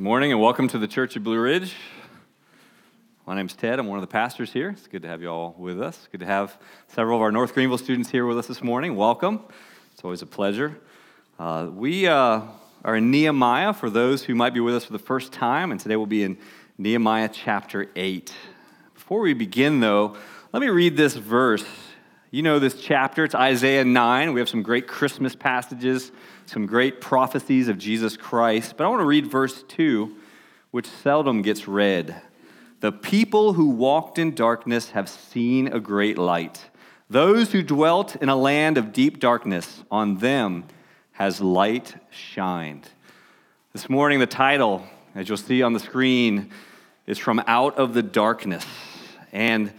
Good morning and welcome to the Church of Blue Ridge. My name's Ted. I'm one of the pastors here. It's good to have you all with us. Good to have several of our North Greenville students here with us this morning. Welcome. It's always a pleasure. Uh, we uh, are in Nehemiah for those who might be with us for the first time, and today we'll be in Nehemiah chapter 8. Before we begin, though, let me read this verse. You know this chapter, it's Isaiah 9. We have some great Christmas passages some great prophecies of Jesus Christ. But I want to read verse 2, which seldom gets read. The people who walked in darkness have seen a great light. Those who dwelt in a land of deep darkness, on them has light shined. This morning, the title, as you'll see on the screen, is From Out of the Darkness. And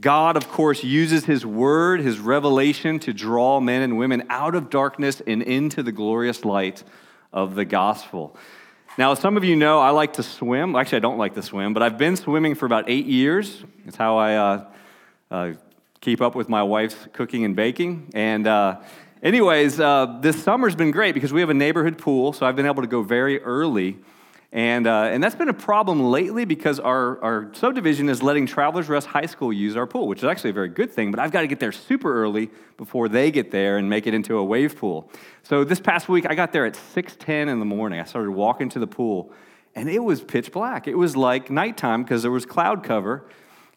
God, of course, uses His word, His revelation to draw men and women out of darkness and into the glorious light of the gospel. Now, as some of you know, I like to swim. Actually, I don't like to swim, but I've been swimming for about eight years. It's how I uh, uh, keep up with my wife's cooking and baking. And, uh, anyways, uh, this summer's been great because we have a neighborhood pool, so I've been able to go very early and, uh, and that's been a problem lately because our, our subdivision is letting Travelers Rest High School use our pool, which is actually a very good thing, but I've got to get there super early before they get there and make it into a wave pool. So this past week, I got there at 6.10 in the morning. I started walking to the pool, and it was pitch black. It was like nighttime because there was cloud cover.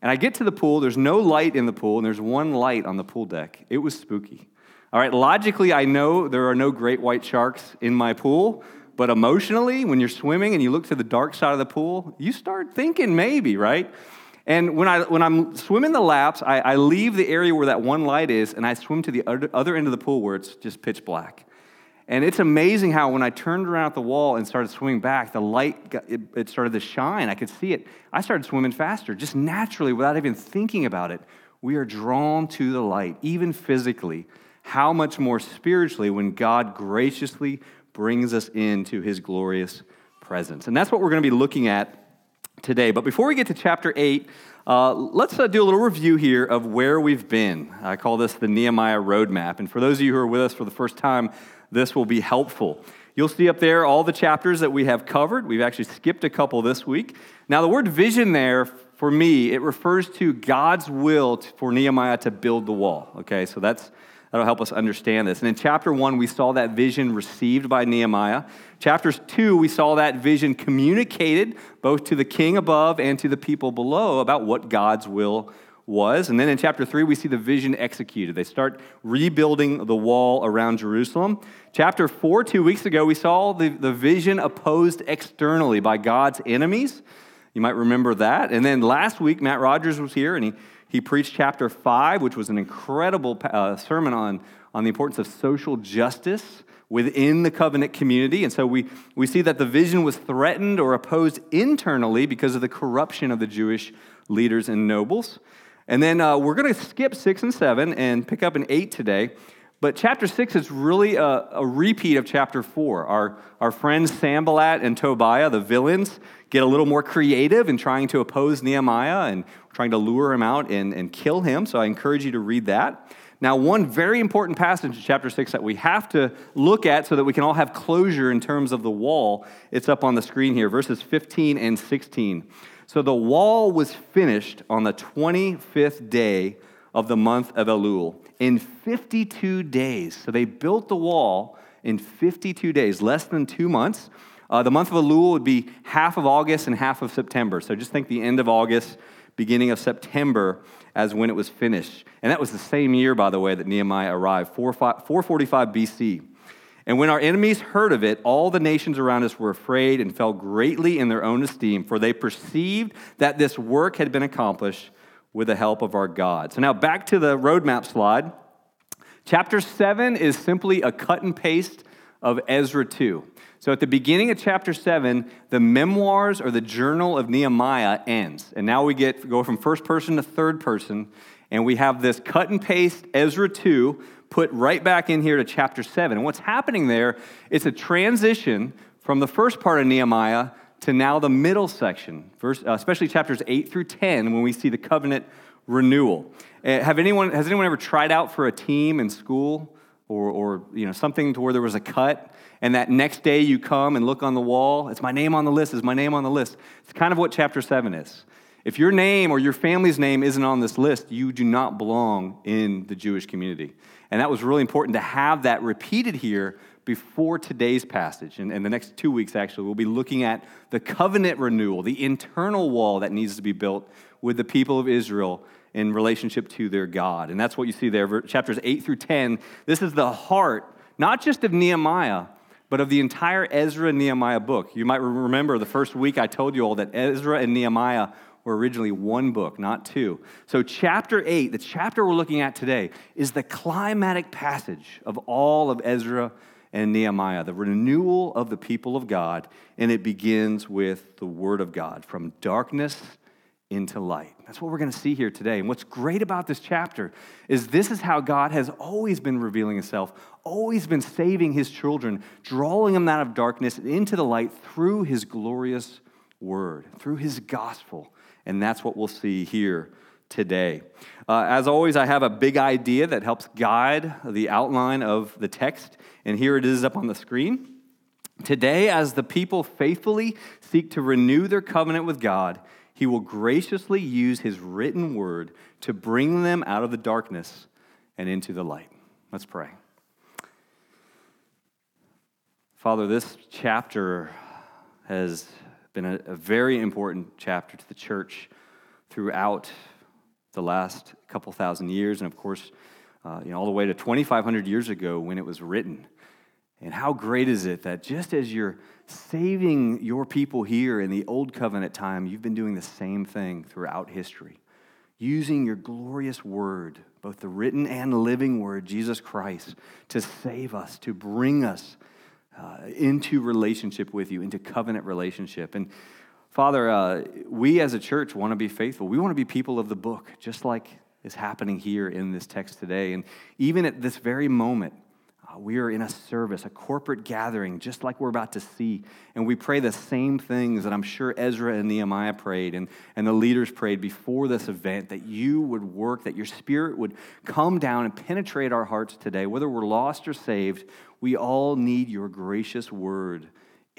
And I get to the pool, there's no light in the pool, and there's one light on the pool deck. It was spooky. All right, logically, I know there are no great white sharks in my pool, but emotionally, when you're swimming and you look to the dark side of the pool, you start thinking maybe, right? And when, I, when I'm swimming the laps, I, I leave the area where that one light is and I swim to the other end of the pool where it's just pitch black. And it's amazing how when I turned around at the wall and started swimming back, the light, got, it, it started to shine. I could see it. I started swimming faster, just naturally, without even thinking about it. We are drawn to the light, even physically. How much more spiritually when God graciously brings us into his glorious presence. And that's what we're going to be looking at today. But before we get to chapter 8, uh, let's uh, do a little review here of where we've been. I call this the Nehemiah Roadmap. And for those of you who are with us for the first time, this will be helpful. You'll see up there all the chapters that we have covered. We've actually skipped a couple this week. Now, the word vision there, for me, it refers to God's will for Nehemiah to build the wall. Okay, so that's That'll help us understand this. And in chapter one, we saw that vision received by Nehemiah. Chapters two, we saw that vision communicated both to the king above and to the people below about what God's will was. And then in chapter three, we see the vision executed. They start rebuilding the wall around Jerusalem. Chapter four, two weeks ago, we saw the, the vision opposed externally by God's enemies. You might remember that. And then last week, Matt Rogers was here and he he preached chapter 5, which was an incredible uh, sermon on, on the importance of social justice within the covenant community. And so we, we see that the vision was threatened or opposed internally because of the corruption of the Jewish leaders and nobles. And then uh, we're going to skip 6 and 7 and pick up in 8 today. But chapter 6 is really a, a, repeat of chapter 4. Our, our friends Sanballat and Tobiah, the villains, get a little more creative in trying to oppose Nehemiah and trying to lure him out and, and kill him. So I encourage you to read that. Now, one very important passage in chapter 6 that we have to look at so that we can all have closure in terms of the wall, it's up on the screen here, verses 15 and 16. So the wall was finished on the 25th day of the month of Elul in 52 days. So they built the wall in 52 days, less than two months. Uh, the month of Elul would be half of August and half of September. So just think the end of August, beginning of September as when it was finished. And that was the same year, by the way, that Nehemiah arrived, 445 BC. And when our enemies heard of it, all the nations around us were afraid and fell greatly in their own esteem, for they perceived that this work had been accomplished with the help of our God. So now back to the roadmap slide. Chapter 7 is simply a cut and paste of Ezra 2. So at the beginning of chapter 7, the memoirs or the journal of Nehemiah ends. And now we get go from first person to third person, and we have this cut and paste Ezra 2 put right back in here to chapter 7. And what's happening there is a transition from the first part of Nehemiah to now the middle section, verse, uh, especially chapters 8 through 10, when we see the covenant renewal. Uh, have anyone, has anyone ever tried out for a team in school or, or you know, something to where there was a cut and that next day you come and look on the wall, it's my name on the list, is my name on the list. It's kind of what chapter 7 is. If your name or your family's name isn't on this list, you do not belong in the Jewish community. And that was really important to have that repeated here before today's passage. And, the next two weeks, actually, we'll be looking at the covenant renewal, the internal wall that needs to be built with the people of Israel in relationship to their God. And that's what you see there, chapters 8 through 10. This is the heart, not just of Nehemiah, but of the entire Ezra Nehemiah book. You might remember the first week I told you all that Ezra and Nehemiah were originally one book, not two. So, chapter 8, the chapter we're looking at today, is the climatic passage of all of Ezra and Nehemiah, the renewal of the people of God, and it begins with the Word of God from darkness into light. That's what we're going to see here today. And what's great about this chapter is this is how God has always been revealing himself, always been saving his children, drawing them out of darkness into the light through his glorious word, through his gospel. And that's what we'll see here today. Uh, as always, I have a big idea that helps guide the outline of the text. And here it is up on the screen. Today, as the people faithfully seek to renew their covenant with God, he will graciously use his written word to bring them out of the darkness and into the light. Let's pray. Father, this chapter has been a, a, very important chapter to the church throughout the last couple thousand years, and of course, uh, you know, all the way to 2,500 years ago when it was written. And how great is it that just as you're saving your people here in the Old Covenant time, you've been doing the same thing throughout history, using your glorious word, both the written and living word, Jesus Christ, to save us, to bring us uh, into relationship with you, into covenant relationship. And Father, uh, we as a church want to be faithful. We want to be people of the book, just like is happening here in this text today. And even at this very moment, uh, we are in a service, a corporate gathering, just like we're about to see. And we pray the same things that I'm sure Ezra and Nehemiah prayed and, and the leaders prayed before this event that you would work, that your spirit would come down and penetrate our hearts today. Whether we're lost or saved, we all need your gracious word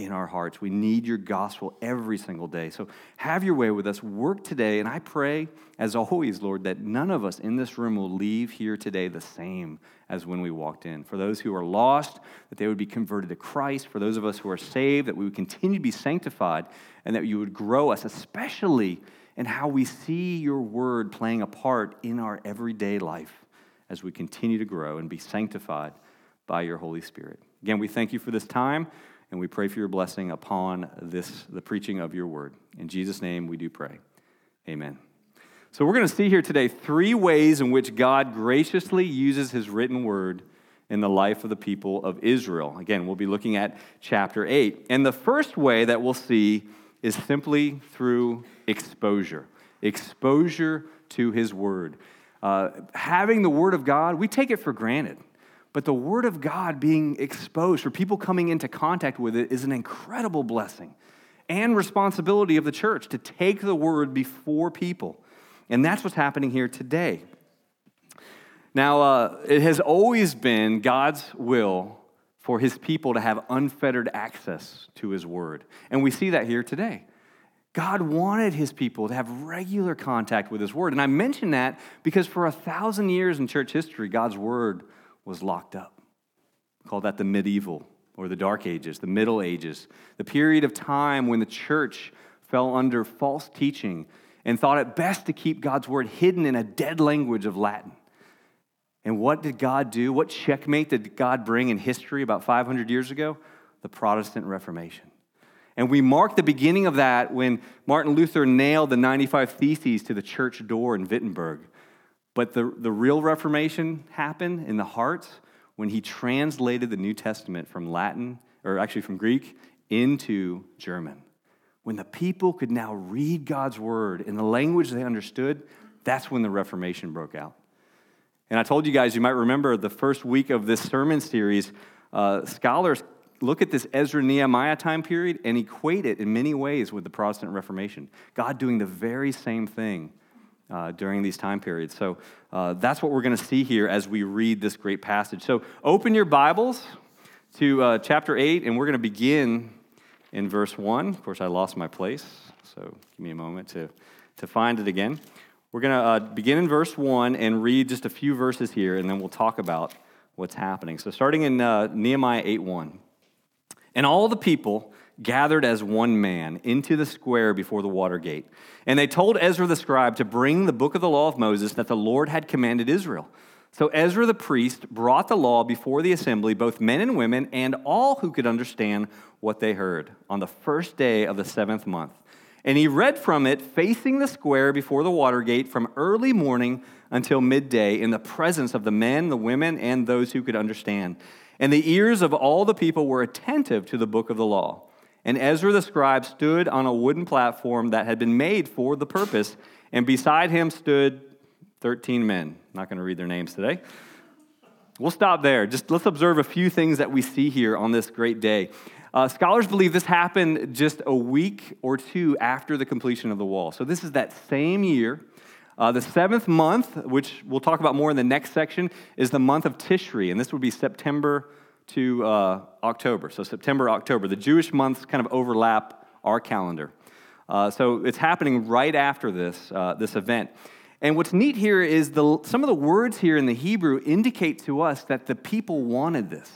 in our hearts. We need your gospel every single day. So have your way with us. Work today. And I pray, as always, Lord, that none of us in this room will leave here today the same as when we walked in. For those who are lost, that they would be converted to Christ. For those of us who are saved, that we would continue to be sanctified and that you would grow us, especially in how we see your word playing a part in our everyday life as we continue to grow and be sanctified by your Holy Spirit. Again, we thank you for this time. And we pray for your blessing upon this, the preaching of your word. In Jesus' name we do pray. Amen. So we're going to see here today three ways in which God graciously uses his written word in the life of the people of Israel. Again, we'll be looking at chapter 8. And the first way that we'll see is simply through exposure exposure to his word. Uh, having the word of God, we take it for granted. But the Word of God being exposed, for people coming into contact with it, is an incredible blessing and responsibility of the church to take the Word before people. And that's what's happening here today. Now, uh, it has always been God's will for His people to have unfettered access to His Word. And we see that here today. God wanted his people to have regular contact with his word. And I mention that because for a thousand years in church history, God's word was locked up. We call that the medieval or the dark ages, the middle ages, the period of time when the church fell under false teaching and thought it best to keep God's word hidden in a dead language of Latin. And what did God do? What checkmate did God bring in history about 500 years ago? The Protestant Reformation. And we mark the beginning of that when Martin Luther nailed the 95 Theses to the church door in Wittenberg. But the, the real Reformation happened in the heart when he translated the New Testament from Latin, or actually from Greek, into German. When the people could now read God's word in the language they understood, that's when the Reformation broke out. And I told you guys, you might remember the first week of this sermon series, uh, scholars look at this Ezra Nehemiah time period and equate it in many ways with the Protestant Reformation. God doing the very same thing uh, during these time periods. So uh, that's what we're going to see here as we read this great passage. So open your Bibles to uh, chapter 8, and we're going to begin in verse 1. Of course, I lost my place, so give me a moment to, to find it again. We're going to uh, begin in verse 1 and read just a few verses here, and then we'll talk about what's happening. So, starting in uh, Nehemiah 8 1. And all the people gathered as one man into the square before the water gate. And they told Ezra the scribe to bring the book of the law of Moses that the Lord had commanded Israel. So Ezra the priest brought the law before the assembly, both men and women, and all who could understand what they heard, on the first day of the seventh month. And he read from it, facing the square before the water gate, from early morning until midday, in the presence of the men, the women, and those who could understand. And the ears of all the people were attentive to the book of the law. And Ezra the scribe stood on a wooden platform that had been made for the purpose, and beside him stood 13 men. I'm not going to read their names today. We'll stop there. Just let's observe a few things that we see here on this great day. Uh, scholars believe this happened just a week or two after the completion of the wall. So, this is that same year. Uh, the seventh month, which we'll talk about more in the next section, is the month of Tishri, and this would be September to uh, October. So, September, October. The Jewish months kind of overlap our calendar. Uh, so, it's happening right after this, uh, this event. And what's neat here is the, some of the words here in the Hebrew indicate to us that the people wanted this.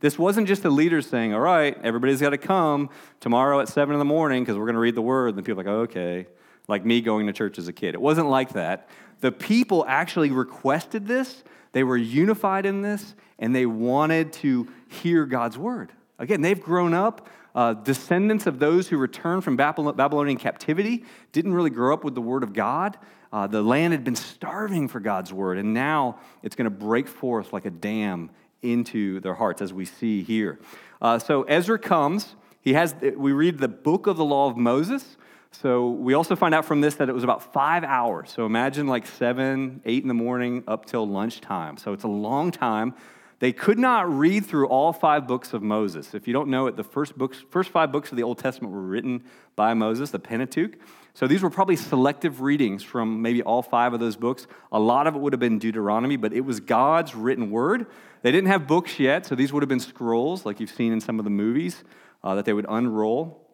This wasn't just the leaders saying, all right, everybody's got to come tomorrow at 7 in the morning because we're going to read the word. And the people are like, okay. Like me going to church as a kid. It wasn't like that. The people actually requested this, they were unified in this, and they wanted to hear God's word. Again, they've grown up. Uh, descendants of those who returned from Babylonian captivity didn't really grow up with the word of God. Uh, the land had been starving for God's word, and now it's going to break forth like a dam into their hearts, as we see here. Uh, so Ezra comes. He has. We read the book of the law of Moses. So we also find out from this that it was about five hours. So imagine like seven, eight in the morning up till lunchtime. So it's a long time. They could not read through all five books of Moses. If you don't know it, the first books, first five books of the Old Testament were written by Moses, the Pentateuch. So these were probably selective readings from maybe all five of those books. A lot of it would have been Deuteronomy, but it was God's written word. They didn't have books yet, so these would have been scrolls, like you've seen in some of the movies, uh, that they would unroll.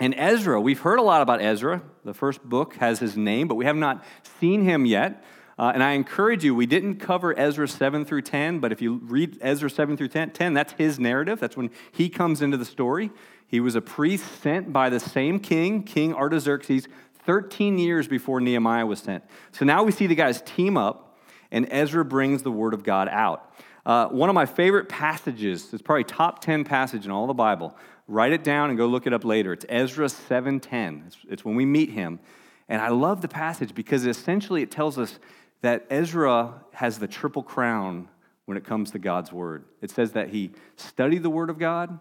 And Ezra, we've heard a lot about Ezra. The first book has his name, but we have not seen him yet. Uh, and I encourage you, we didn't cover Ezra 7 through 10, but if you read Ezra 7 through 10, 10, that's his narrative. That's when he comes into the story. He was a priest sent by the same king, King Artaxerxes, 13 years before Nehemiah was sent. So now we see the guys team up, and Ezra brings the word of God out. Uh, one of my favorite passages, it's probably top 10 passage in all the Bible. Write it down and go look it up later. It's Ezra 7:10. It's, when we meet him. And I love the passage because essentially it tells us that Ezra has the triple crown when it comes to God's word. It says that he studied the word of God,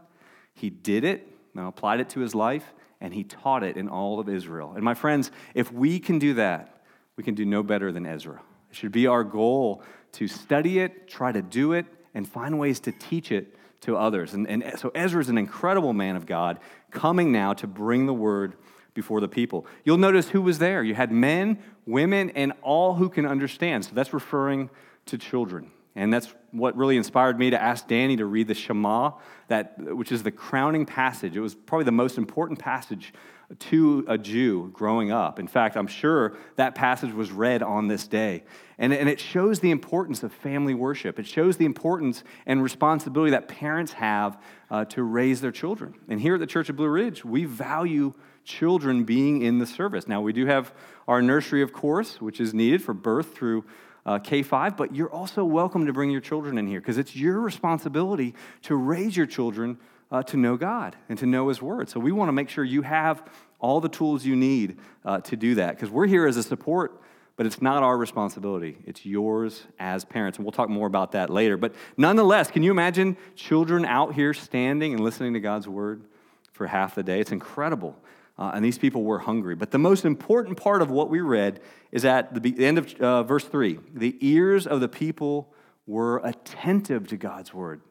he did it, now applied it to his life, and he taught it in all of Israel. And my friends, if we can do that, we can do no better than Ezra. It should be our goal to study it, try to do it, and find ways to teach it to others. And, and so Ezra is an incredible man of God coming now to bring the word before the people. You'll notice who was there. You had men, women, and all who can understand. So that's referring to children. And that's what really inspired me to ask Danny to read the Shema, that, which is the crowning passage. It was probably the most important passage to a Jew growing up. In fact, I'm sure that passage was read on this day. And, and it shows the importance of family worship. It shows the importance and responsibility that parents have uh, to raise their children. And here at the Church of Blue Ridge, we value children being in the service. Now, we do have our nursery, of course, which is needed for birth through uh, K 5, but you're also welcome to bring your children in here because it's your responsibility to raise your children uh, to know God and to know His Word. So we want to make sure you have all the tools you need uh, to do that because we're here as a support, but it's not our responsibility. It's yours as parents. And we'll talk more about that later. But nonetheless, can you imagine children out here standing and listening to God's Word for half the day? It's incredible. Uh, and these people were hungry. But the most important part of what we read is at the end of uh, verse 3 the ears of the people were attentive to God's word.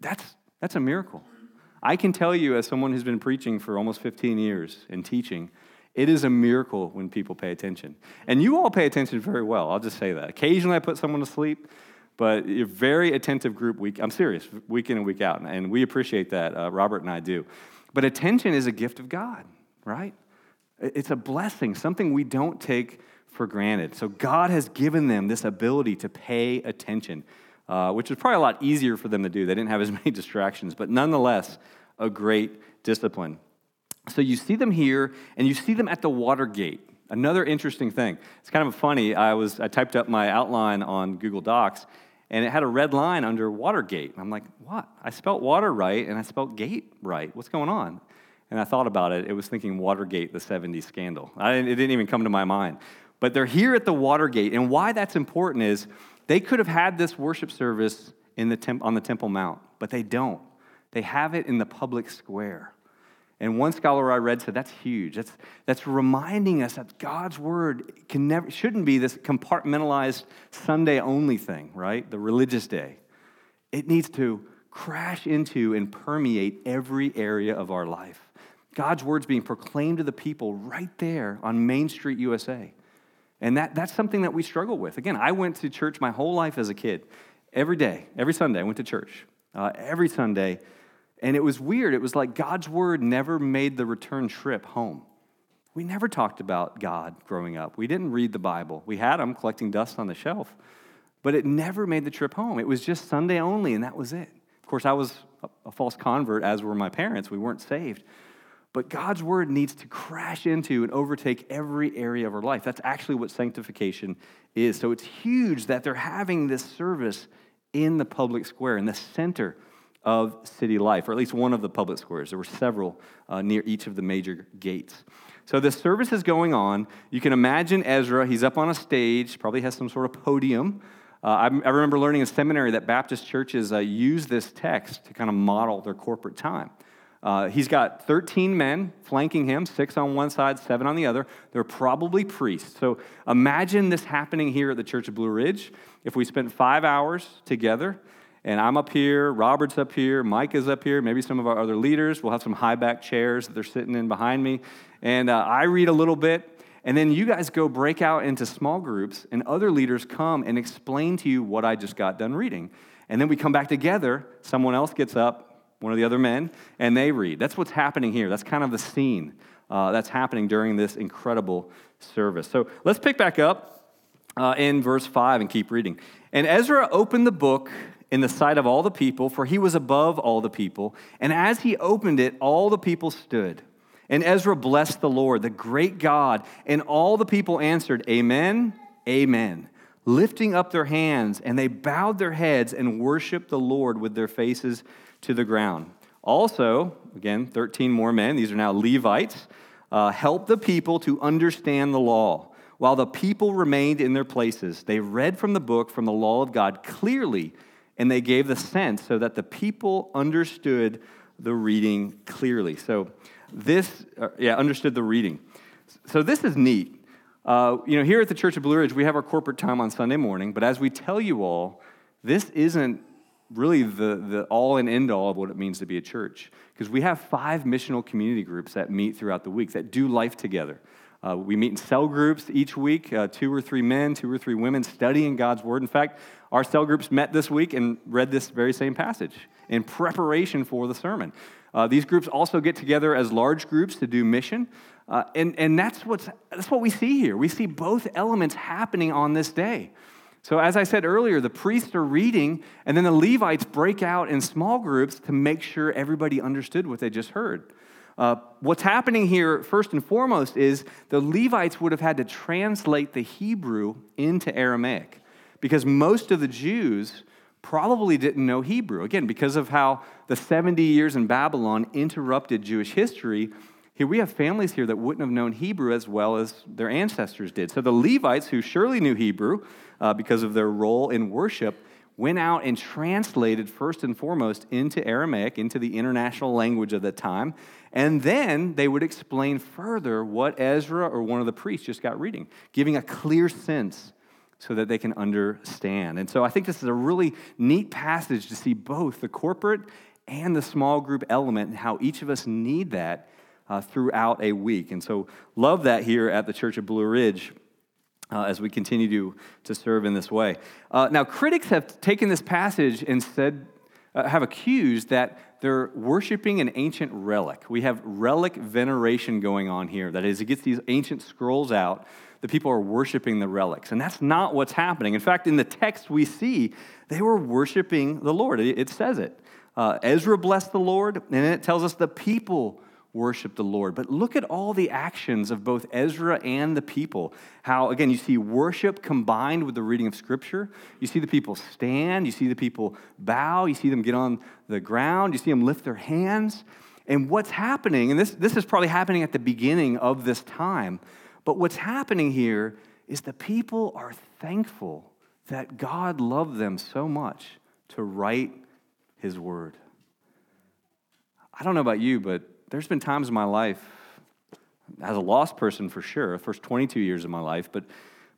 That's, that's a miracle. I can tell you, as someone who's been preaching for almost 15 years and teaching, it is a miracle when people pay attention. And you all pay attention very well. I'll just say that. Occasionally I put someone to sleep, but you're a very attentive group week. I'm serious, week in and week out, and we appreciate that. Uh, Robert and I do. But attention is a gift of God, right? It's a blessing, something we don't take for granted. So God has given them this ability to pay attention, uh, which is probably a lot easier for them to do. They didn't have as many distractions, but nonetheless, a great discipline. So you see them here, and you see them at the water gate. Another interesting thing. It's kind of funny. I was I typed up my outline on Google Docs, and it had a red line under Watergate. I'm like, what? I spelt water right, and I spelt gate right. What's going on? And I thought about it. It was thinking Watergate, the 70s scandal. I, it didn't even come to my mind. But they're here at the Watergate, and why that's important is they could have had this worship service in the temp- on the Temple Mount, but they don't. They have it in the public square. And one scholar I read said that's huge. That's, that's reminding us that God's word can never, shouldn't be this compartmentalized Sunday only thing, right? The religious day. It needs to crash into and permeate every area of our life. God's word's being proclaimed to the people right there on Main Street, USA. And that, that's something that we struggle with. Again, I went to church my whole life as a kid. Every day, every Sunday, I went to church. Uh, every Sunday, and it was weird. It was like God's word never made the return trip home. We never talked about God growing up. We didn't read the Bible. We had them collecting dust on the shelf, but it never made the trip home. It was just Sunday only, and that was it. Of course, I was a false convert, as were my parents. We weren't saved. But God's word needs to crash into and overtake every area of our life. That's actually what sanctification is. So it's huge that they're having this service in the public square, in the center of city life, or at least one of the public squares. There were several uh, near each of the major gates. So the service is going on. You can imagine Ezra, he's up on a stage, probably has some sort of podium. Uh, I, I, remember learning in seminary that Baptist churches uh, use this text to kind of model their corporate time. Uh, he's got 13 men flanking him, six on one side, seven on the other. They're probably priests. So imagine this happening here at the Church of Blue Ridge. If we spent five hours together, and I'm up here, Robert's up here, Mike is up here, maybe some of our other leaders. We'll have some high back chairs that they're sitting in behind me. And uh, I read a little bit, and then you guys go break out into small groups, and other leaders come and explain to you what I just got done reading. And then we come back together, someone else gets up, one of the other men, and they read. That's what's happening here. That's kind of the scene uh, that's happening during this incredible service. So let's pick back up uh, in verse 5 and keep reading. And Ezra opened the book in the sight of all the people, for he was above all the people. And as he opened it, all the people stood. And Ezra blessed the Lord, the great God. And all the people answered, Amen, Amen, lifting up their hands. And they bowed their heads and worshiped the Lord with their faces to the ground. Also, again, 13 more men, these are now Levites, uh, helped the people to understand the law. While the people remained in their places, they read from the book, from the law of God, clearly and they gave the sense so that the people understood the reading clearly. So this, uh, yeah, understood the reading. So this is neat. Uh, you know, here at the Church of Blue Ridge, we have our corporate time on Sunday morning, but as we tell you all, this isn't really the, the all and end all of what it means to be a church. Because we have five missional community groups that meet throughout the week that do life together. Uh, we meet in cell groups each week, uh, two or three men, two or three women studying God's Word. In fact, our cell groups met this week and read this very same passage in preparation for the sermon. Uh, these groups also get together as large groups to do mission. Uh, and and that's, what's, that's what we see here. We see both elements happening on this day. So, as I said earlier, the priests are reading, and then the Levites break out in small groups to make sure everybody understood what they just heard. Uh, what's happening here, first and foremost, is the Levites would have had to translate the Hebrew into Aramaic because most of the Jews probably didn't know Hebrew. Again, because of how the 70 years in Babylon interrupted Jewish history, here we have families here that wouldn't have known Hebrew as well as their ancestors did. So the Levites, who surely knew Hebrew uh, because of their role in worship, went out and translated first and foremost into Aramaic, into the international language of the time. And then they would explain further what Ezra or one of the priests just got reading, giving a clear sense so that they can understand. And so I think this is a really neat passage to see both the corporate and the small group element and how each of us need that uh, throughout a week. And so love that here at the Church of Blue Ridge. uh, as we continue to, to serve in this way. Uh, now, critics have taken this passage and said, uh, have accused that they're worshiping an ancient relic. We have relic veneration going on here. That is, it gets these ancient scrolls out, the people are worshiping the relics. And that's not what's happening. In fact, in the text we see, they were worshiping the Lord. It, it says it. Uh, Ezra blessed the Lord, and it tells us the people worship the Lord. But look at all the actions of both Ezra and the people. How, again, you see worship combined with the reading of Scripture. You see the people stand, you see the people bow, you see them get on the ground, you see them lift their hands. And what's happening, and this, this is probably happening at the beginning of this time, but what's happening here is the people are thankful that God loved them so much to write His word. I don't know about you, but there's been times in my life, as a lost person for sure, the first 22 years of my life, but,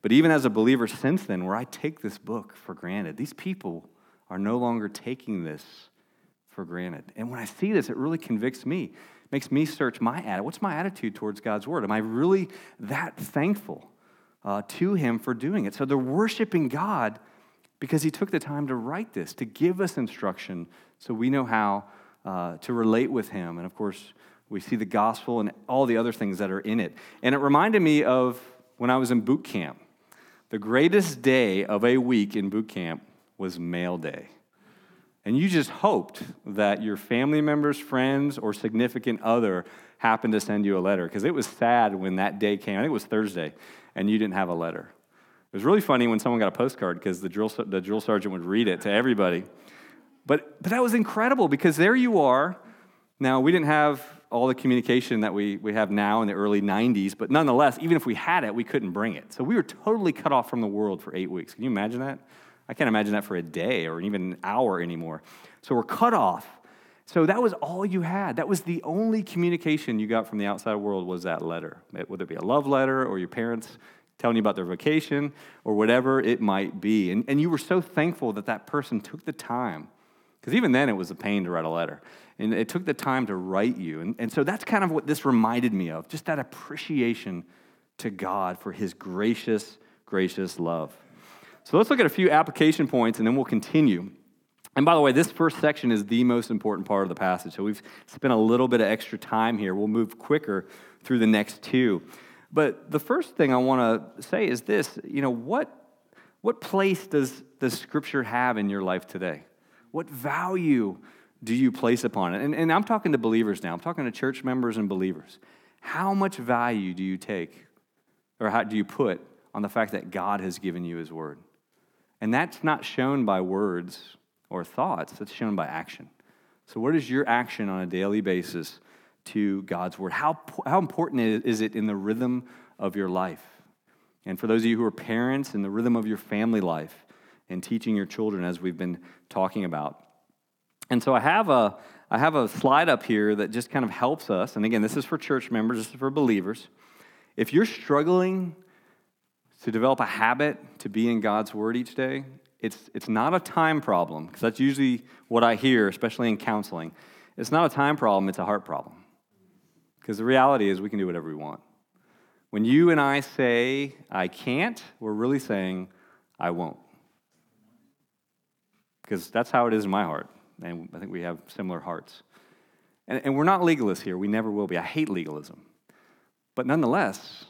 but even as a believer since then, where I take this book for granted. These people are no longer taking this for granted. And when I see this, it really convicts me, it makes me search my attitude. What's my attitude towards God's word? Am I really that thankful uh, to Him for doing it? So they're worshiping God because He took the time to write this, to give us instruction so we know how uh, to relate with Him. And of course, we see the gospel and all the other things that are in it. And it reminded me of when I was in boot camp. The greatest day of a week in boot camp was mail day. And you just hoped that your family members, friends, or significant other happened to send you a letter because it was sad when that day came. I think it was Thursday, and you didn't have a letter. It was really funny when someone got a postcard because the drill, the drill sergeant would read it to everybody. But, but that was incredible because there you are. Now, we didn't have all the communication that we, we have now in the early 90s, but nonetheless, even if we had it, we couldn't bring it. So we were totally cut off from the world for eight weeks. Can you imagine that? I can't imagine that for a day or even an hour anymore. So we're cut off. So that was all you had. That was the only communication you got from the outside world was that letter, whether it be a love letter or your parents telling you about their vacation or whatever it might be. And, and you were so thankful that that person took the time because even then, it was a pain to write a letter. And it took the time to write you. And, and so that's kind of what this reminded me of just that appreciation to God for his gracious, gracious love. So let's look at a few application points and then we'll continue. And by the way, this first section is the most important part of the passage. So we've spent a little bit of extra time here. We'll move quicker through the next two. But the first thing I want to say is this you know, what, what place does, does Scripture have in your life today? What value do you place upon it? And, and I'm talking to believers now, I'm talking to church members and believers. How much value do you take or how do you put on the fact that God has given you His Word? And that's not shown by words or thoughts, it's shown by action. So, what is your action on a daily basis to God's Word? How, how important is it in the rhythm of your life? And for those of you who are parents, in the rhythm of your family life, and teaching your children as we've been talking about. And so I have a I have a slide up here that just kind of helps us. And again, this is for church members, this is for believers. If you're struggling to develop a habit to be in God's word each day, it's, it's not a time problem, because that's usually what I hear, especially in counseling. It's not a time problem, it's a heart problem. Because the reality is, we can do whatever we want. When you and I say, I can't, we're really saying, I won't because that's how it is in my heart. And I think we have similar hearts. And, and we're not legalists here. We never will be. I hate legalism. But nonetheless,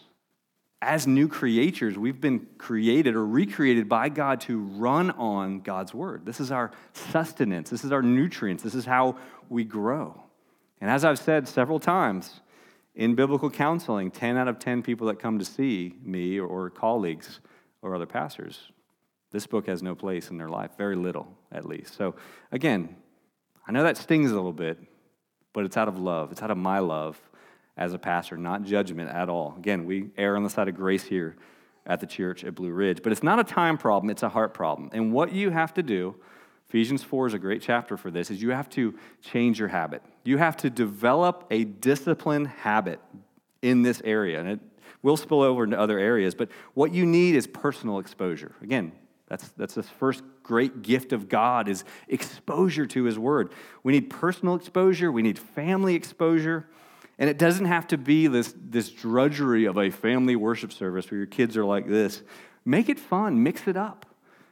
as new creatures, we've been created or recreated by God to run on God's word. This is our sustenance, this is our nutrients, this is how we grow. And as I've said several times in biblical counseling, 10 out of 10 people that come to see me or, or colleagues or other pastors this book has no place in their life, very little at least. So, again, I know that stings a little bit, but it's out of love. It's out of my love as a pastor, not judgment at all. Again, we err on the side of grace here at the church at Blue Ridge. But it's not a time problem, it's a heart problem. And what you have to do, Ephesians 4 is a great chapter for this, is you have to change your habit. You have to develop a disciplined habit in this area. And it will spill over into other areas, but what you need is personal exposure. Again, that's, that's the first great gift of God is exposure to his word. We need personal exposure, we need family exposure, And it doesn't have to be this, this drudgery of a family worship service where your kids are like this. Make it fun, mix it up.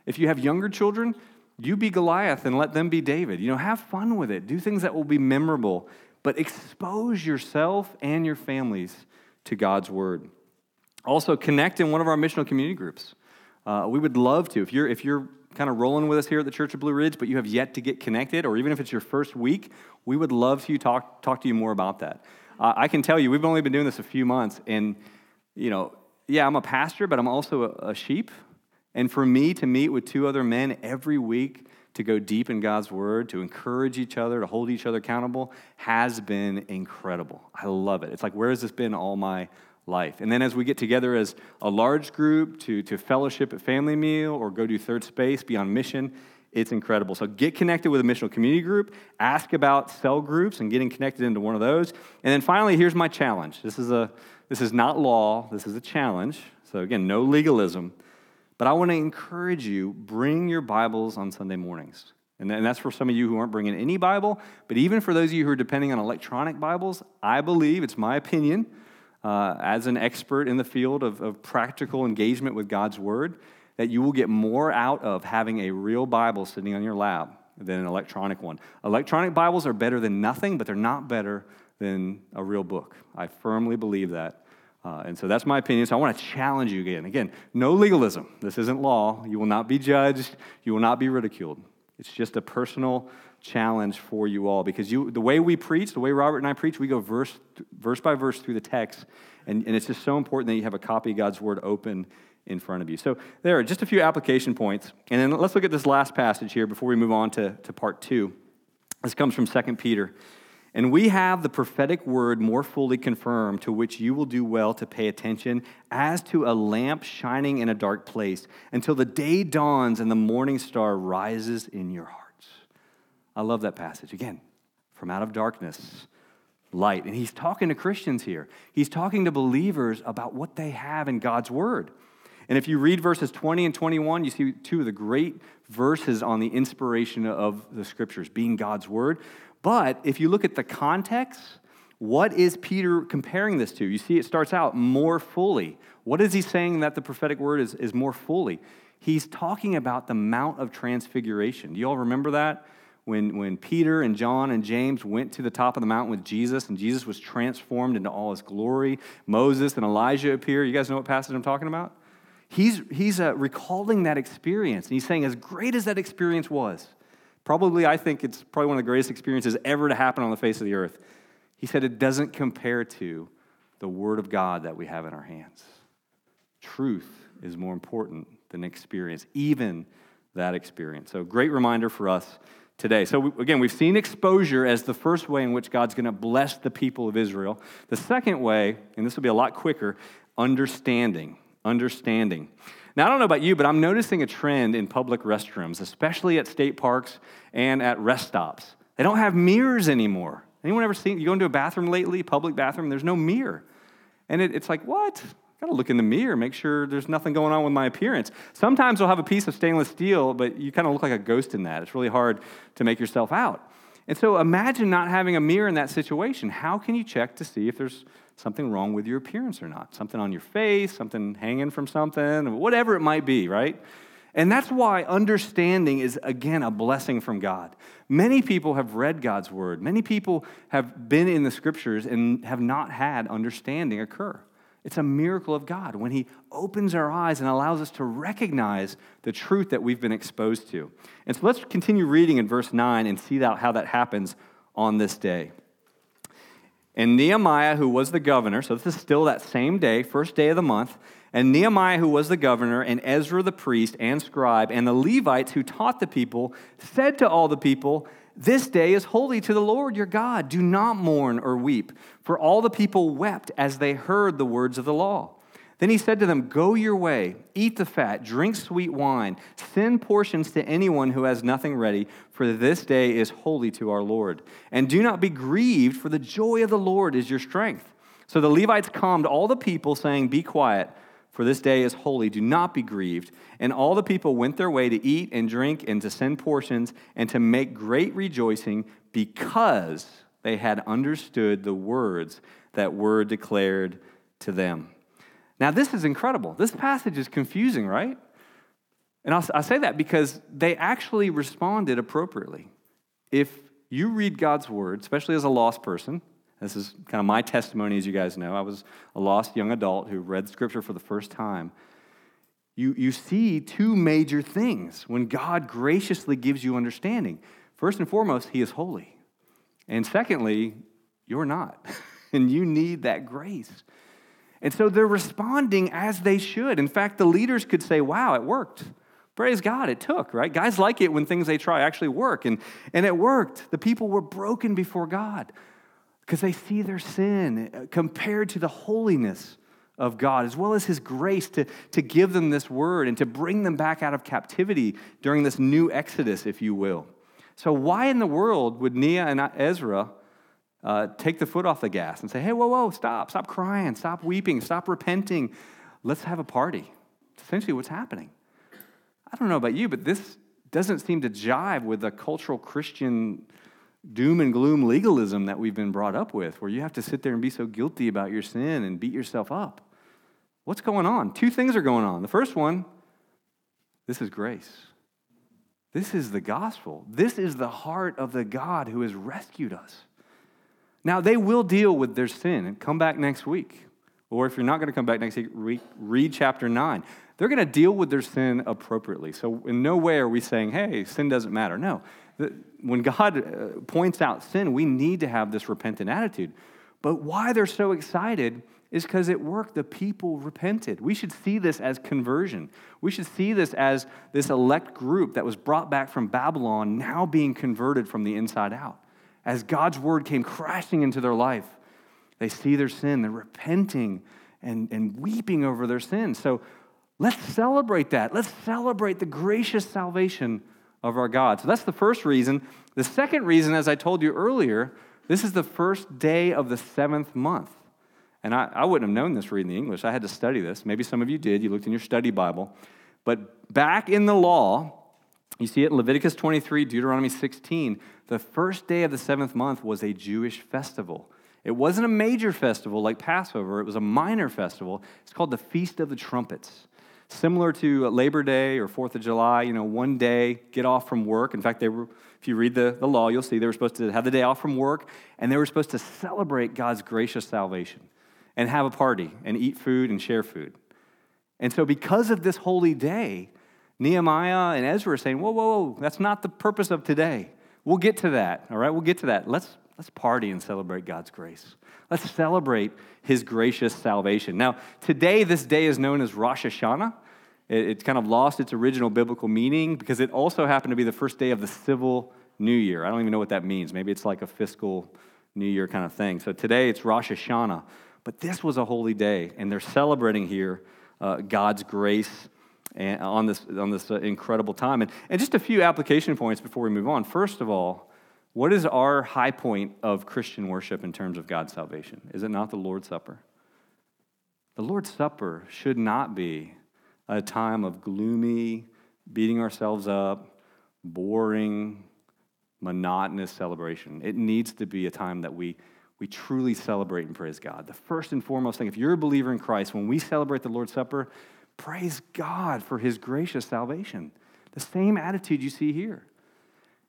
If you have younger children, you be Goliath and let them be David. You know, have fun with it. Do things that will be memorable, but expose yourself and your families to God's word. Also, connect in one of our missional community groups. Uh, we would love to. If you're, if you're kind of rolling with us here at the Church of Blue Ridge, but you have yet to get connected, or even if it's your first week, we would love to talk, talk to you more about that. Uh, I can tell you, we've only been doing this a few months, and, you know, yeah, I'm a pastor, but I'm also a, a sheep. And for me to meet with two other men every week to go deep in God's word, to encourage each other, to hold each other accountable, has been incredible. I love it. It's like, where has this been all my life? And then as we get together as a large group to, to fellowship at family meal or go do third space, be on mission, it's incredible. So get connected with a missional community group, ask about cell groups and getting connected into one of those. And then finally, here's my challenge. This is a this is not law, this is a challenge. So again, no legalism. But I want to encourage you bring your Bibles on Sunday mornings. And that's for some of you who aren't bringing any Bible. But even for those of you who are depending on electronic Bibles, I believe, it's my opinion, uh, as an expert in the field of, of practical engagement with God's Word, that you will get more out of having a real Bible sitting on your lap than an electronic one. Electronic Bibles are better than nothing, but they're not better than a real book. I firmly believe that. Uh, and so that's my opinion. So I want to challenge you again. Again, no legalism. This isn't law. You will not be judged. You will not be ridiculed. It's just a personal challenge for you all because you, the way we preach, the way Robert and I preach, we go verse, verse by verse through the text. And, and it's just so important that you have a copy of God's word open in front of you. So there are just a few application points. And then let's look at this last passage here before we move on to, to part two. This comes from 2 Peter. And we have the prophetic word more fully confirmed, to which you will do well to pay attention, as to a lamp shining in a dark place, until the day dawns and the morning star rises in your hearts. I love that passage. Again, from out of darkness, light. And he's talking to Christians here, he's talking to believers about what they have in God's word. And if you read verses 20 and 21, you see two of the great verses on the inspiration of the scriptures, being God's word. But if you look at the context, what is Peter comparing this to? You see, it starts out more fully. What is he saying that the prophetic word is, is more fully? He's talking about the Mount of Transfiguration. Do you all remember that? When, when Peter and John and James went to the top of the mountain with Jesus and Jesus was transformed into all his glory, Moses and Elijah appear. You guys know what passage I'm talking about? He's, he's uh, recalling that experience. And he's saying, as great as that experience was, Probably, I think it's probably one of the greatest experiences ever to happen on the face of the earth. He said it doesn't compare to the Word of God that we have in our hands. Truth is more important than experience, even that experience. So, great reminder for us today. So, again, we've seen exposure as the first way in which God's going to bless the people of Israel. The second way, and this will be a lot quicker, understanding. Understanding. Now, I don't know about you, but I'm noticing a trend in public restrooms, especially at state parks and at rest stops. They don't have mirrors anymore. Anyone ever seen, you go into a bathroom lately, public bathroom, there's no mirror. And it, it's like, what? I gotta look in the mirror, make sure there's nothing going on with my appearance. Sometimes they'll have a piece of stainless steel, but you kind of look like a ghost in that. It's really hard to make yourself out. And so imagine not having a mirror in that situation. How can you check to see if there's something wrong with your appearance or not. Something on your face, something hanging from something, whatever it might be, right? And that's why understanding is, again, a blessing from God. Many people have read God's word, many people have been in the scriptures and have not had understanding occur. It's a miracle of God when He opens our eyes and allows us to recognize the truth that we've been exposed to. And so let's continue reading in verse 9 and see how that happens on this day. And Nehemiah, who was the governor, so this is still that same day, first day of the month, and Nehemiah, who was the governor, and Ezra the priest and scribe, and the Levites who taught the people, said to all the people, This day is holy to the Lord your God. Do not mourn or weep. For all the people wept as they heard the words of the law. Then he said to them, Go your way, eat the fat, drink sweet wine, send portions to anyone who has nothing ready, for this day is holy to our Lord. And do not be grieved, for the joy of the Lord is your strength. So the Levites calmed all the people, saying, Be quiet, for this day is holy. Do not be grieved. And all the people went their way to eat and drink and to send portions and to make great rejoicing because they had understood the words that were declared to them. Now, this is incredible. This passage is confusing, right? And i say that because they actually responded appropriately. If you read God's word, especially as a lost person, this is kind of my testimony, as you guys know. I was a lost young adult who read scripture for the first time. You, you see two major things when God graciously gives you understanding. First and foremost, He is holy. And secondly, you're not. and you need that grace. And so they're responding as they should. In fact, the leaders could say, wow, it worked. Praise God, it took, right? Guys like it when things they try actually work. And, and it worked. The people were broken before God because they see their sin uh, compared to the holiness of God, as well as His grace to, to give them this word and to bring them back out of captivity during this new exodus, if you will. So, why in the world would Nehemiah and Ezra uh, take the foot off the gas and say, hey, whoa, whoa, stop, stop crying, stop weeping, stop repenting, let's have a party? It's essentially what's happening. I don't know about you, but this doesn't seem to jive with the cultural Christian doom and gloom legalism that we've been brought up with, where you have to sit there and be so guilty about your sin and beat yourself up. What's going on? Two things are going on. The first one, this is grace. This is the gospel. This is the heart of the God who has rescued us. Now, they will deal with their sin and come back next week. Or if you're not going to come back next week, read chapter 9. They're going to deal with their sin appropriately. So, in no way are we saying, hey, sin doesn't matter. No. When God uh, points out sin, we need to have this repentant attitude. But why they're so excited is because it worked. The people repented. We should see this as conversion. We should see this as this elect group that was brought back from Babylon now being converted from the inside out. As God's word came crashing into their life, they see their sin, they're repenting and, and weeping over their sin. So let's celebrate that. Let's celebrate the gracious salvation of our God. So that's the first reason. The second reason, as I told you earlier, this is the first day of the seventh month. And I, I wouldn't have known this reading the English. I had to study this. Maybe some of you did. You looked in your study Bible. But back in the law, you see it in Leviticus 23, Deuteronomy 16, the first day of the seventh month was a Jewish festival. It wasn't a major festival like Passover, it was a minor festival. It's called the Feast of the Trumpets. Similar to Labor Day or Fourth of July, you know, one day, get off from work. In fact, they were, if you read the, the law, you'll see they were supposed to have the day off from work, and they were supposed to celebrate God's gracious salvation and have a party and eat food and share food. And so, because of this holy day, Nehemiah and Ezra are saying, whoa, whoa, whoa, that's not the purpose of today. We'll get to that, all right? We'll get to that. Let's, let's party and celebrate God's grace. Let's celebrate his gracious salvation. Now, today, this day is known as Rosh Hashanah. It, it's kind of lost its original biblical meaning because it also happened to be the first day of the civil new year. I don't even know what that means. Maybe it's like a fiscal new year kind of thing. So today, it's Rosh Hashanah. But this was a holy day, and they're celebrating here uh, God's grace and on this, on this uh, incredible time. And, and just a few application points before we move on. First of all, what is our high point of Christian worship in terms of God's salvation? Is it not the Lord's Supper? The Lord's Supper should not be a time of gloomy, beating ourselves up, boring, monotonous celebration. It needs to be a time that we we truly celebrate and praise God. The first and foremost thing, if you're a believer in Christ, when we celebrate the Lord's Supper, praise God for his gracious salvation. The same attitude you see here.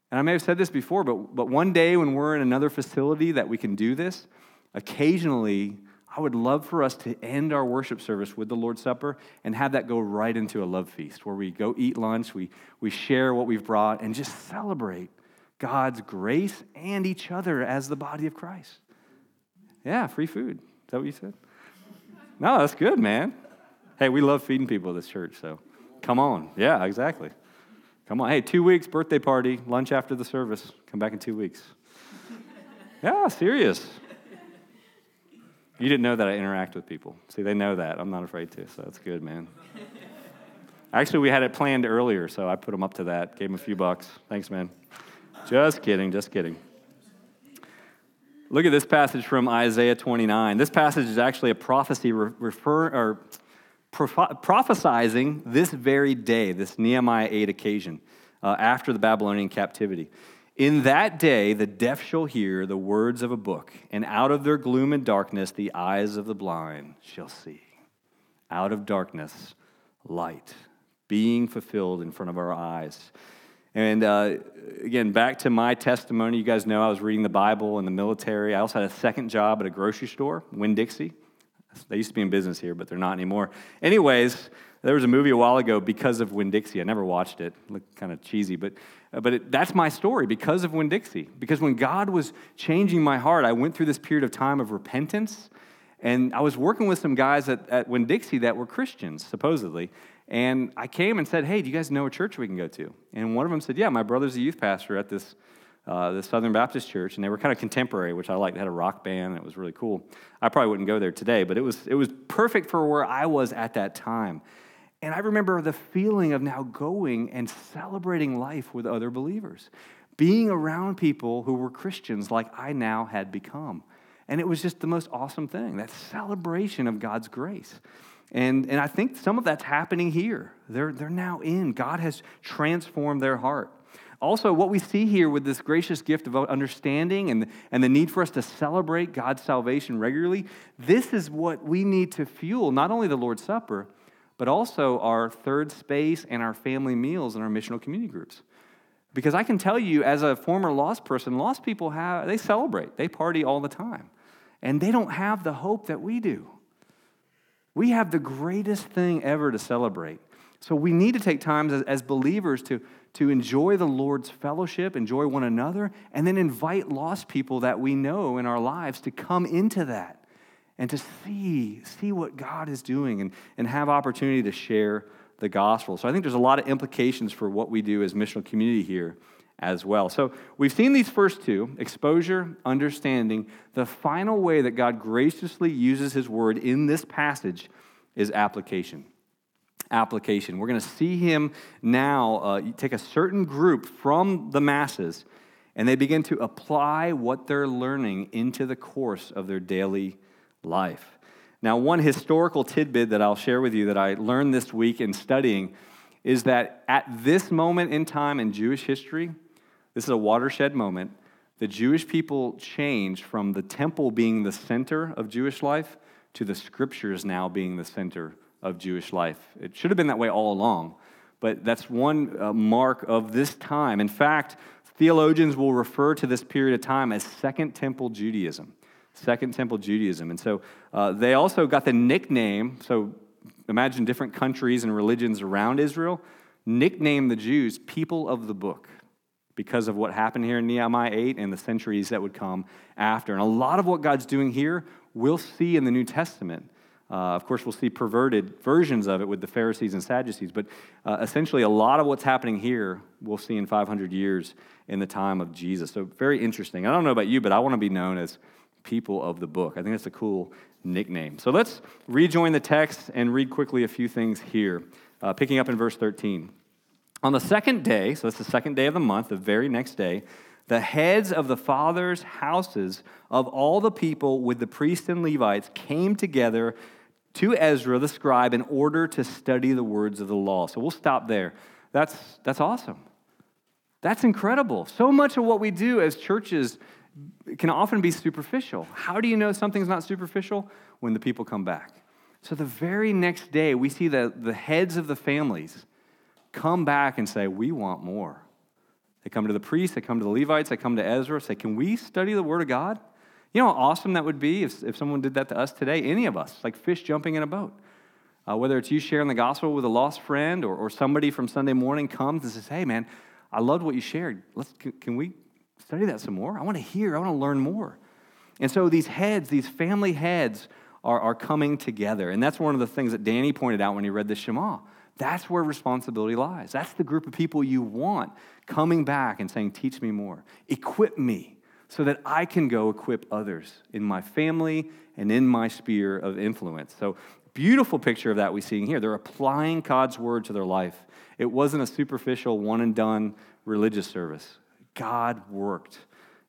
And I may have said this before, but, but one day when we're in another facility that we can do this, occasionally I would love for us to end our worship service with the Lord's Supper and have that go right into a love feast where we go eat lunch, we, we share what we've brought, and just celebrate God's grace and each other as the body of Christ. Yeah, free food. Is that what you said? No, that's good, man. Hey, we love feeding people at this church, so come on. Yeah, exactly. Come on. Hey, two weeks, birthday party, lunch after the service. Come back in two weeks. Yeah, serious. You didn't know that I interact with people. See, they know that. I'm not afraid to, so that's good, man. Actually, we had it planned earlier, so I put them up to that, gave them a few bucks. Thanks, man. Just kidding, just kidding. Look at this passage from Isaiah 29. This passage is actually a prophecy refer, or prophesizing this very day, this Nehemiah 8 occasion, uh, after the Babylonian captivity. In that day, the deaf shall hear the words of a book, and out of their gloom and darkness, the eyes of the blind shall see. Out of darkness, light being fulfilled in front of our eyes. And uh, again, back to my testimony, you guys know I was reading the Bible in the military. I also had a second job at a grocery store, Winn Dixie. They used to be in business here, but they're not anymore. Anyways, there was a movie a while ago because of Winn Dixie. I never watched it. it looked kind of cheesy, but, uh, but it, that's my story because of Winn Dixie. Because when God was changing my heart, I went through this period of time of repentance. And I was working with some guys at, at Winn Dixie that were Christians, supposedly. And I came and said, Hey, do you guys know a church we can go to? And one of them said, Yeah, my brother's a youth pastor at this, uh, this Southern Baptist church. And they were kind of contemporary, which I liked. They had a rock band, and it was really cool. I probably wouldn't go there today, but it was, it was perfect for where I was at that time. And I remember the feeling of now going and celebrating life with other believers, being around people who were Christians like I now had become. And it was just the most awesome thing that celebration of God's grace. And, and I think some of that's happening here. They're, they're now in. God has transformed their heart. Also, what we see here with this gracious gift of understanding and, and the need for us to celebrate God's salvation regularly, this is what we need to fuel not only the Lord's Supper, but also our third space and our family meals and our missional community groups. Because I can tell you, as a former lost person, lost people have, they celebrate, they party all the time. And they don't have the hope that we do. We have the greatest thing ever to celebrate. So we need to take time as, as believers to, to enjoy the Lord's fellowship, enjoy one another, and then invite lost people that we know in our lives to come into that and to see, see what God is doing and, and have opportunity to share the gospel. So I think there's a lot of implications for what we do as missional community here as well. So we've seen these first two exposure, understanding. The final way that God graciously uses his word in this passage is application. Application. We're going to see him now uh, take a certain group from the masses and they begin to apply what they're learning into the course of their daily life. Now, one historical tidbit that I'll share with you that I learned this week in studying is that at this moment in time in Jewish history, this is a watershed moment, the Jewish people changed from the temple being the center of Jewish life to the scriptures now being the center of Jewish life. It should have been that way all along, but that's one uh, mark of this time. In fact, theologians will refer to this period of time as Second Temple Judaism. Second Temple Judaism. And so uh, they also got the nickname, so imagine different countries and religions around Israel, nicknamed the Jews people of the book because of what happened here in Nehemiah 8 and the centuries that would come after. And a lot of what God's doing here, we'll see in the New Testament. Uh, of course, we'll see perverted versions of it with the Pharisees and Sadducees, but uh, essentially, a lot of what's happening here we'll see in 500 years in the time of Jesus. So, very interesting. I don't know about you, but I want to be known as people of the book. I think that's a cool nickname. So let's rejoin the text and read quickly a few things here, uh, picking up in verse 13. On the second day, so that's the second day of the month, the very next day, the heads of the fathers' houses of all the people with the priests and Levites came together to Ezra the scribe in order to study the words of the law. So we'll stop there. That's, that's awesome. That's incredible. So much of what we do as churches can often be superficial. How do you know something's not superficial? When the people come back. So the very next day, we see the, the heads of the families come back and say, We want more. They come to the priests, they come to the Levites, they come to Ezra, say, Can we study the Word of God? You know how awesome that would be if, if someone did that to us today? Any of us, like fish jumping in a boat. Uh, whether it's you sharing the gospel with a lost friend or, or somebody from Sunday morning comes and says, Hey, man, I loved what you shared. Let's, can, can we study that some more. I want to hear, I want to learn more. And so these heads, these family heads, are, are coming together. And that's one of the things that Danny pointed out when he read the Shema. That's where responsibility lies. That's the group of people you want coming back and saying, Teach me more, equip me so that I can go equip others in my family and in my sphere of influence. So, beautiful picture of that we see here. They're applying God's word to their life. It wasn't a superficial, one and done religious service. God worked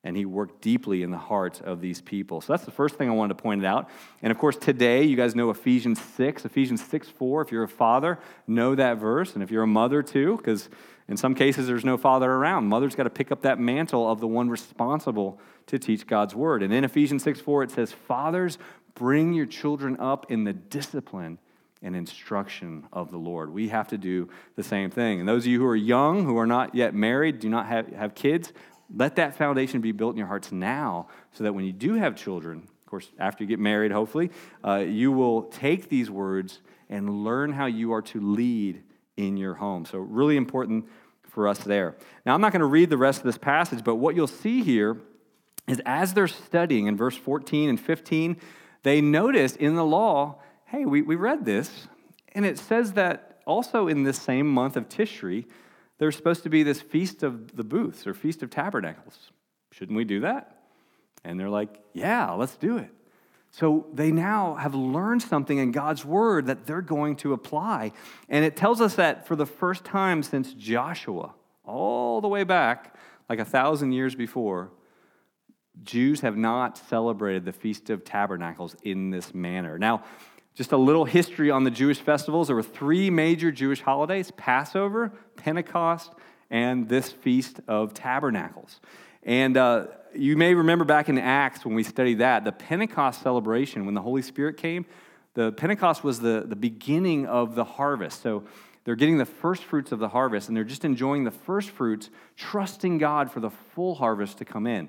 and he worked deeply in the hearts of these people. So that's the first thing I wanted to point out. And of course, today, you guys know Ephesians 6, Ephesians 6 4. If you're a father, know that verse. And if you're a mother too, because in some cases there's no father around, mother's got to pick up that mantle of the one responsible to teach God's word. And in Ephesians 6 4, it says, Fathers, bring your children up in the discipline and instruction of the Lord. We have to do the same thing. And those of you who are young, who are not yet married, do not have, have kids, let that foundation be built in your hearts now so that when you do have children, of course, after you get married, hopefully, uh, you will take these words and learn how you are to lead in your home. So, really important for us there. Now, I'm not going to read the rest of this passage, but what you'll see here is as they're studying in verse 14 and 15, they notice in the law, hey, we, we read this, and it says that also in this same month of Tishri, there's supposed to be this feast of the booths or feast of tabernacles. Shouldn't we do that? And they're like, yeah, let's do it. So they now have learned something in God's word that they're going to apply. And it tells us that for the first time since Joshua, all the way back, like a thousand years before, Jews have not celebrated the Feast of Tabernacles in this manner. Now, just a little history on the Jewish festivals. There were three major Jewish holidays Passover, Pentecost, and this Feast of Tabernacles. And uh, you may remember back in Acts when we studied that, the Pentecost celebration, when the Holy Spirit came, the Pentecost was the, the beginning of the harvest. So they're getting the first fruits of the harvest, and they're just enjoying the first fruits, trusting God for the full harvest to come in.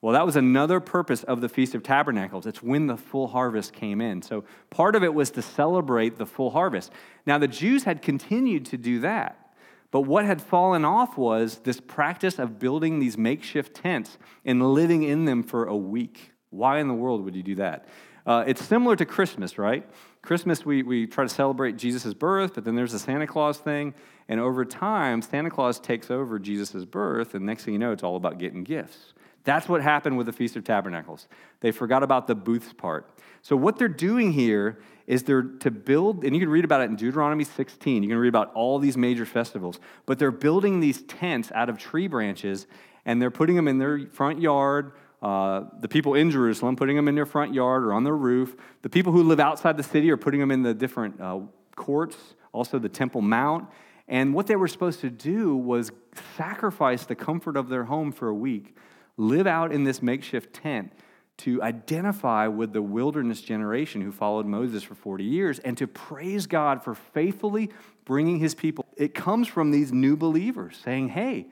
Well, that was another purpose of the Feast of Tabernacles. It's when the full harvest came in. So part of it was to celebrate the full harvest. Now, the Jews had continued to do that. But what had fallen off was this practice of building these makeshift tents and living in them for a week. Why in the world would you do that? Uh, it's similar to Christmas, right? Christmas, we, we try to celebrate Jesus' birth, but then there's the Santa Claus thing. And over time, Santa Claus takes over Jesus' birth, and next thing you know, it's all about getting gifts. That's what happened with the Feast of Tabernacles. They forgot about the booths part. So, what they're doing here is they're to build, and you can read about it in Deuteronomy 16. You can read about all these major festivals, but they're building these tents out of tree branches and they're putting them in their front yard. Uh, the people in Jerusalem putting them in their front yard or on their roof. The people who live outside the city are putting them in the different uh, courts, also the Temple Mount. And what they were supposed to do was sacrifice the comfort of their home for a week live out in this makeshift tent to identify with the wilderness generation who followed Moses for 40 years and to praise God for faithfully bringing his people. It comes from these new believers saying, hey,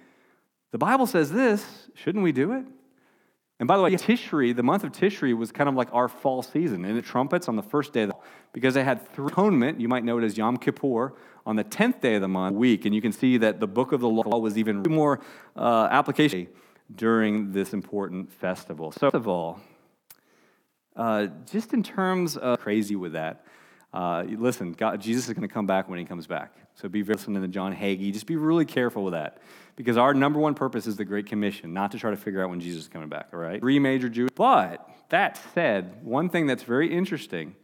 the Bible says this, shouldn't we do it? And by the way, Tishri, the month of Tishri was kind of like our fall season, and it trumpets on the first day of the because they had three atonement, you might know it as Yom Kippur, on the 10th day of the month, week, and you can see that the book of the law was even more uh, application during this important festival. So, first of all, uh, just in terms of crazy with that, uh, listen, God, Jesus is going to come back when he comes back. So be very listening to John Hagee. Just be really careful with that. Because our number one purpose is the Great Commission, not to try to figure out when Jesus is coming back, all right? Three major Jews. But that said, one thing that's very interesting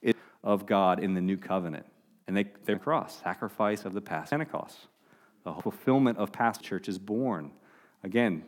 is of God in the new covenant. And they, they cross, sacrifice of the past Pentecost. The fulfillment of past church is born. Again,